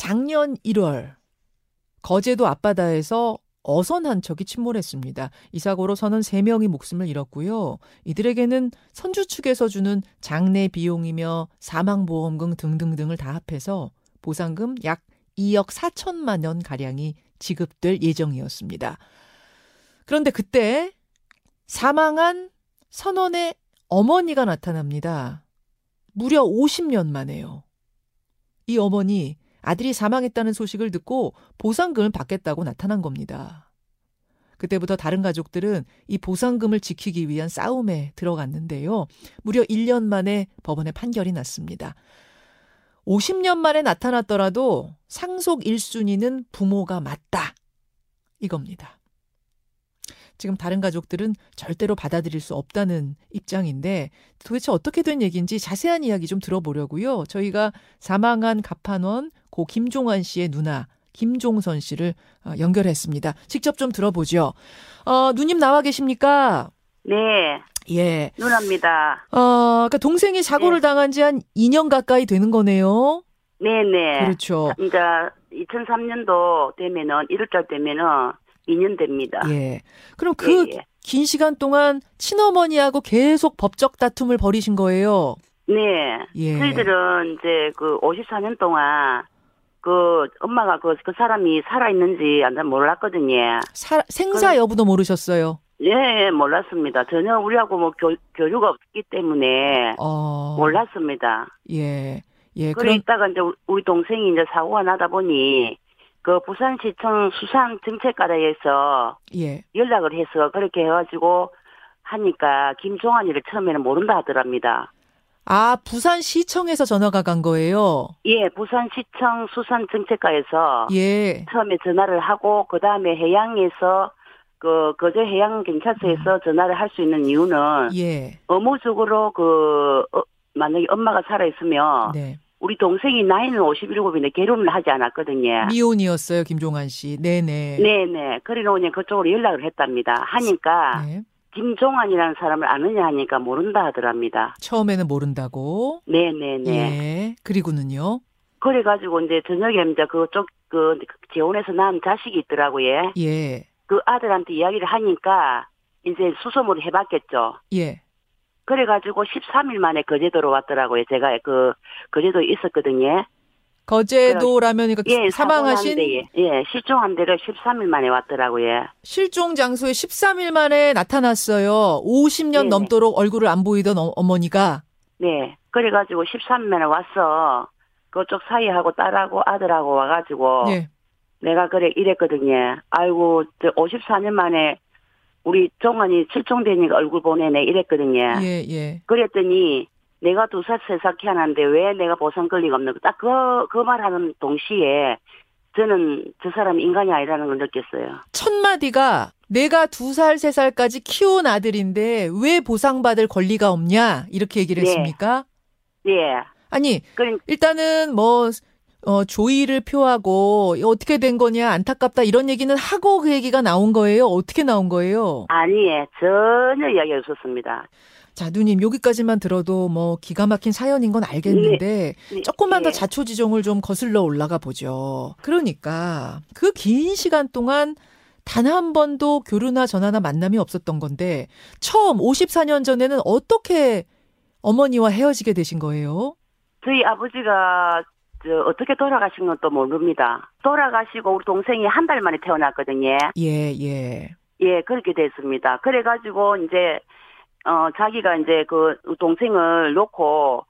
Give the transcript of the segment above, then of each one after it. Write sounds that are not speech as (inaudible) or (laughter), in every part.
작년 1월 거제도 앞바다에서 어선 한 척이 침몰했습니다. 이 사고로 선원 3명이 목숨을 잃었고요. 이들에게는 선주 측에서 주는 장례 비용이며 사망보험금 등등등을 다 합해서 보상금 약 2억 4천만 원 가량이 지급될 예정이었습니다. 그런데 그때 사망한 선원의 어머니가 나타납니다. 무려 50년 만에요. 이 어머니 아들이 사망했다는 소식을 듣고 보상금을 받겠다고 나타난 겁니다. 그때부터 다른 가족들은 이 보상금을 지키기 위한 싸움에 들어갔는데요. 무려 1년 만에 법원에 판결이 났습니다. 50년 만에 나타났더라도 상속 1순위는 부모가 맞다. 이겁니다. 지금 다른 가족들은 절대로 받아들일 수 없다는 입장인데 도대체 어떻게 된 얘기인지 자세한 이야기 좀 들어보려고요. 저희가 사망한 가판원 고 김종환 씨의 누나 김종선 씨를 어, 연결했습니다. 직접 좀 들어보죠. 어, 누님 나와 계십니까? 네. 예. 누나입니다. 어, 그러니까 동생이 사고를 네. 당한 지 한 2년 가까이 되는 거네요. 네네. 그렇죠. 이제 2003년도 되면은 1월달 되면은 2년 됩니다. 예. 그럼 그 예, 예. 긴 시간 동안 친어머니하고 계속 법적 다툼을 벌이신 거예요. 네. 예. 저희들은 이제 그 54년 동안 그 엄마가 그, 그 사람이 살아있는지 안 몰랐거든요. 사- 생사 여부도 모르셨어요. 예, 예, 몰랐습니다. 전혀 우리하고 뭐 교, 교류가 없기 때문에 어. 몰랐습니다. 예. 예. 그래 그럼 있다가 이제 우리 동생이 이제 사고가 나다 보니 그 부산시청 수산정책과에서 예. 연락을 해서 그렇게 해가지고 하니까 김종환이를 처음에는 모른다 하더랍니다. 아, 부산 시청에서 전화가 간 거예요. 예, 부산시청 수산정책과에서 예. 처음에 전화를 하고 그 다음에 해양에서 그 거제 해양 경찰서에서 전화를 할 수 있는 이유는 예. 의무적으로 그 어, 만약에 엄마가 살아 있으면 네. 우리 동생이 나이는 57인데 결혼을 하지 않았거든요. 미혼이었어요, 김종환 씨. 네네. 네네. 그래놓으니 그쪽으로 연락을 했답니다. 하니까 네. 김종환이라는 사람을 아느냐 하니까 모른다 하더랍니다. 처음에는 모른다고. 네네네. 예. 그리고는요. 그래가지고 이제 저녁에 이제 그쪽 그 재혼해서 낳은 자식이 있더라고요. 예. 그 아들한테 이야기를 하니까 이제 수소문을 해봤겠죠. 예. 그래가지고 13일 만에 거제도로 왔더라고요. 제가 그 거제도에 있었거든요. 거제도라면 그러니까 예, 사망하신 데에, 예, 실종한 데를 13일 만에 왔더라고요. 실종 장소에 13일 만에 나타났어요. 50년 네네. 넘도록 얼굴을 안 보이던 어, 어머니가 네. 그래 가지고 13일 만에 와서 그쪽 사이하고 딸하고 아들하고 와 가지고 예. 내가 그래 이랬거든요. 아이고, 저 54년 만에 우리 종환이 실종되니까 얼굴 보내네 이랬거든요. 예, 예. 그랬더니 내가 두 살, 세살 키하는데 왜 내가 보상 권리가 없는 거. 딱 그, 그 말하는 동시에 저는 저 사람이 인간이 아니라는 걸 느꼈어요. 첫 마디가 내가 두 살, 세 살까지 키운 아들인데 왜 보상받을 권리가 없냐? 이렇게 얘기를 네. 했습니까? 예. 아니, 그러 일단은 뭐, 어, 조의를 표하고 어떻게 된 거냐, 안타깝다 이런 얘기는 하고 그 얘기가 나온 거예요? 어떻게 나온 거예요? 아니 에 전혀 이야기 없었습니다. 자, 누님, 여기까지만 들어도 뭐 기가 막힌 사연인 건 알겠는데 네, 조금만 더 예. 자초지종을 좀 거슬러 올라가 보죠. 그러니까 그 긴 시간 동안 단한 번도 교류나 전화나 만남이 없었던 건데 처음 54년 전에는 어떻게 어머니와 헤어지게 되신 거예요? 저희 아버지가 저 어떻게 돌아가신 건 또 모릅니다. 돌아가시고 우리 동생이 한 달 만에 태어났거든요. 예, 예. 예, 그렇게 됐습니다. 그래가지고 이제 어 자기가 이제 그 동생을 놓고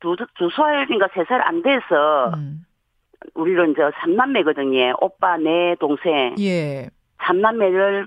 두, 두 살인가 세 살 안 돼서 음. 우리는 이제 삼남매거든요. 오빠, 내 동생. 예. 삼남매를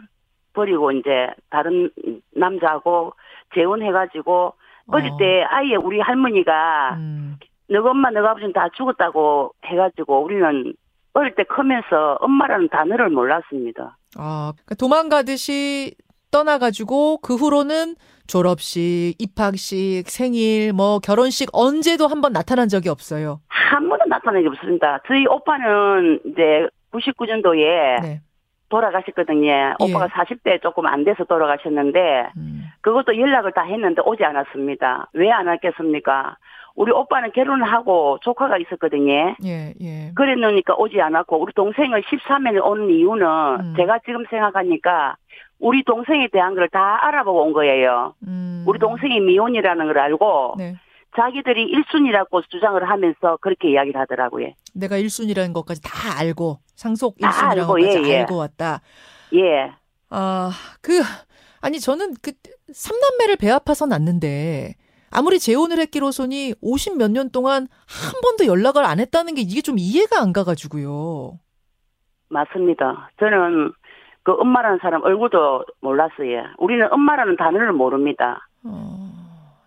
버리고 이제 다른 남자하고 재혼해가지고 어릴 어. 때 아예 우리 할머니가 음. 너 엄마 너가 아버지는 다 죽었다고 해가지고 우리는 어릴 때 크면서 엄마라는 단어를 몰랐습니다. 아, 그러니까 도망가듯이 떠나가지고 그 후로는 졸업식, 입학식, 생일, 뭐 결혼식 언제도 한 번 나타난 적이 없어요. 한 번도 나타난 게 없습니다. 저희 오빠는 이제 99년도에 네. 돌아가셨거든요. 오빠가 40대 조금 안 돼서 돌아가셨는데 음. 그것도 연락을 다 했는데 오지 않았습니다. 왜 안 왔겠습니까? 우리 오빠는 결혼을 하고 조카가 있었거든요. 예, 예. 그랬으니까 오지 않았고 우리 동생을 13일에 온 이유는 음. 제가 지금 생각하니까 우리 동생에 대한 걸 다 알아보고 온 거예요. 음. 우리 동생이 미혼이라는 걸 알고 네. 자기들이 일순위라고 주장을 하면서 그렇게 이야기를 하더라고요. 내가 1순위라는 것까지 다 알고 상속 다 1순위라는 알고, 것까지 예, 예. 알고 왔다. 예. 아, 그 아니 저는 그 삼남매를 배 아파서 낳는데 아무리 재혼을 했기로서니 50 몇 년 동안 한 번도 연락을 안 했다는 게 이게 좀 이해가 안 가가지고요. 맞습니다. 저는 그 엄마라는 사람 얼굴도 몰랐어요. 우리는 엄마라는 단어를 모릅니다. 어,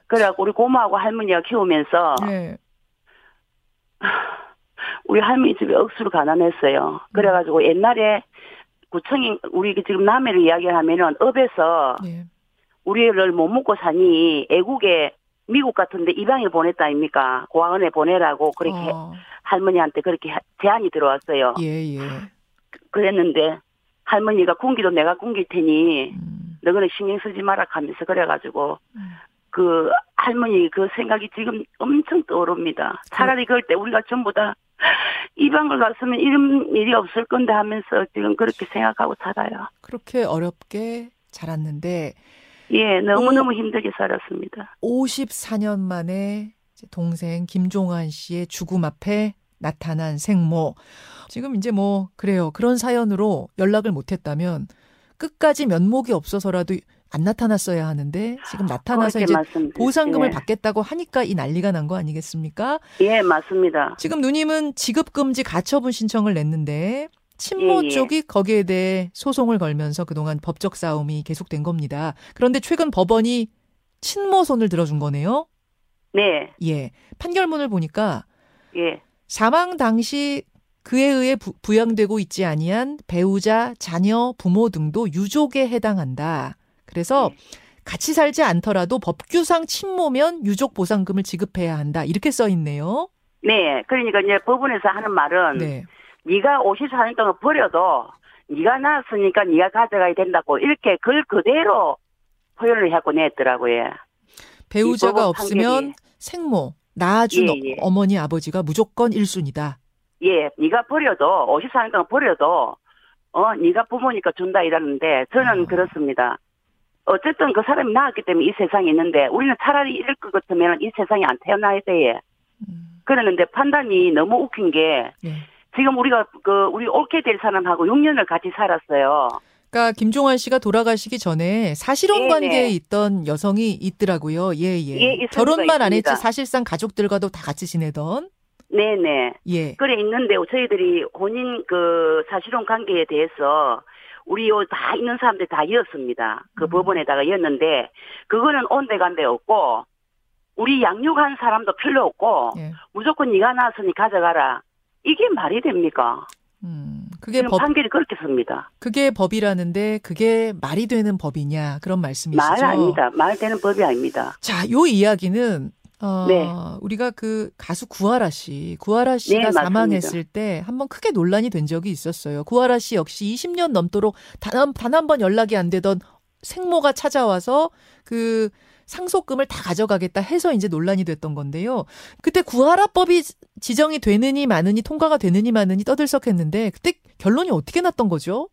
그래갖고 우리 고모하고 할머니가 키우면서 네. (sighs) 우리 할머니 집에 억수로 가난했어요. 그래가지고 옛날에 구청이 우리 그 지금 남해를 이야기하면은 업에서 네. 우리를 못 먹고 사니 애국에 미국 같은데 입양을 보냈다 아닙니까? 고아원에 보내라고 그렇게 어, 할머니한테 그렇게 하- 제안이 들어왔어요. 예, 예. 그랬는데 할머니가 군기도 내가 군길 테니 음, 너희는 신경 쓰지 마라 하면서 그래가지고 음. 그 할머니 그 생각이 지금 엄청 떠오릅니다. 차라리 그럴 때 우리가 전부 다 입양을 갔으면 이런 일이 없을 건데 하면서 지금 그렇게 생각하고 살아요. 그렇게 어렵게 자랐는데 예, 너무너무 힘들게 살았습니다. 54년 만에 동생 김종환 씨의 죽음 앞에 나타난 생모. 지금 이제 뭐 그래요. 그런 사연으로 연락을 못 했다면 끝까지 면목이 없어서라도 안 나타났어야 하는데 지금 나타나서 이제 말씀드리- 보상금을 예. 받겠다고 하니까 이 난리가 난 거 아니겠습니까? 예, 맞습니다. 지금 누님은 지급금지 가처분 신청을 냈는데 친모 예, 예. 쪽이 거기에 대해 소송을 걸면서 그동안 법적 싸움이 계속된 겁니다. 그런데 최근 법원이 친모 손을 들어준 거네요. 네, 예. 판결문을 보니까 예, 사망 당시 그에 의해 부, 부양되고 있지 아니한 배우자, 자녀, 부모 등도 유족에 해당한다. 그래서 네. 같이 살지 않더라도 법규상 친모면 유족 보상금을 지급해야 한다. 이렇게 써 있네요. 네. 그러니까 이제 법원에서 하는 말은 네. 네가 54년 동안 버려도 네가 낳았으니까 네가 가져가야 된다고 이렇게 글 그대로 표현을 하고 냈더라고요. 배우자가 없으면. 생모, 낳아준 예, 어- 예. 어머니 아버지가 무조건 1순위다. 예, 네가 버려도 54년 동안 버려도 어 네가 부모니까 준다 이러는데 저는 아. 그렇습니다. 어쨌든 그 사람이 낳았기 때문에 이 세상에 있는데 우리는 차라리 이럴 것 같으면 이 세상에 안 태어나야 돼. 음, 그러는데 판단이 너무 웃긴 게 예. 지금 우리가 그 우리 옳게 될 사람하고 6년을 같이 살았어요. 그러니까 김종환 씨가 돌아가시기 전에 사실혼 네네. 관계에 있던 여성이 있더라고요. 예, 예. 예, 결혼만 안 했지. 사실상 가족들과도 다 같이 지내던. 네네. 예. 그래 있는데 저희들이 혼인 그 사실혼 관계에 대해서 우리 요다 있는 사람들 다 이었습니다. 그 음. 법원에다가 이었는데 그거는 온데간데 없고 우리 양육한 사람도 필요 없고 예. 무조건 네가 낳았으니 가져가라. 이게 말이 됩니까? 음. 그게 법 판결이 그렇게 씁니다. 그게 법이라는데 그게 말이 되는 법이냐 그런 말씀이시죠. 말 아닙니다. 말 되는 법이 아닙니다. 자, 요 이야기는 어, 네. 우리가 그 가수 구하라 씨, 구하라 씨가 네. 사망했을 때 한번 크게 논란이 된 적이 있었어요. 구하라 씨 역시 20년 넘도록 단 한 번 연락이 안 되던 생모가 찾아와서 그 상속금을 다 가져가겠다 해서 이제 논란이 됐던 건데요. 그때 구하라법이 지정이 되느니 마느니 통과가 되느니 마느니 떠들썩했는데 그때 결론이 어떻게 났던 거죠?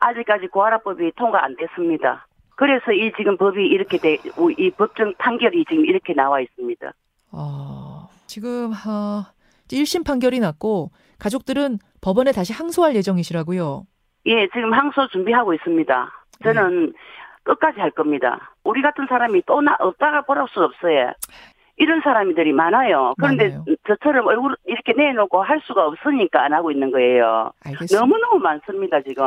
아직까지 구하라법이 통과 안 됐습니다. 그래서 이 지금 법이 이렇게 돼, 이 법정 판결이 지금 이렇게 나와 있습니다. 어, 지금 어, 1심 판결이 났고 가족들은 법원에 다시 항소할 예정이시라고요. 예, 지금 항소 준비하고 있습니다. 저는 끝까지 할 겁니다. 우리 같은 사람이 또 나, 없다가 보랄 수 없어요. 이런 사람들이 많아요. 그런데 많아요. 저처럼 얼굴 이렇게 내놓고 할 수가 없으니까 안 하고 있는 거예요. 알겠습니다. 너무너무 많습니다, 지금.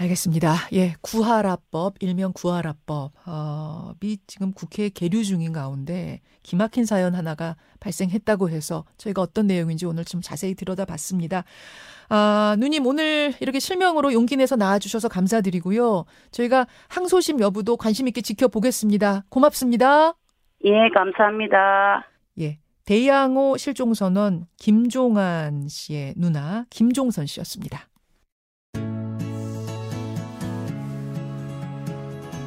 알겠습니다. 예, 구하라법, 일명 구하라법. 어, 이 지금 국회에 계류 중인 가운데 기막힌 사연 하나가 발생했다고 해서 저희가 어떤 내용인지 오늘 좀 자세히 들여다봤습니다. 아, 누님 오늘 이렇게 실명으로 용기 내서 나와주셔서 감사드리고요. 저희가 항소심 여부도 관심 있게 지켜보겠습니다. 고맙습니다. 예, 감사합니다. 예. 대양호 실종선언 김종환 씨의 누나 김종선 씨였습니다.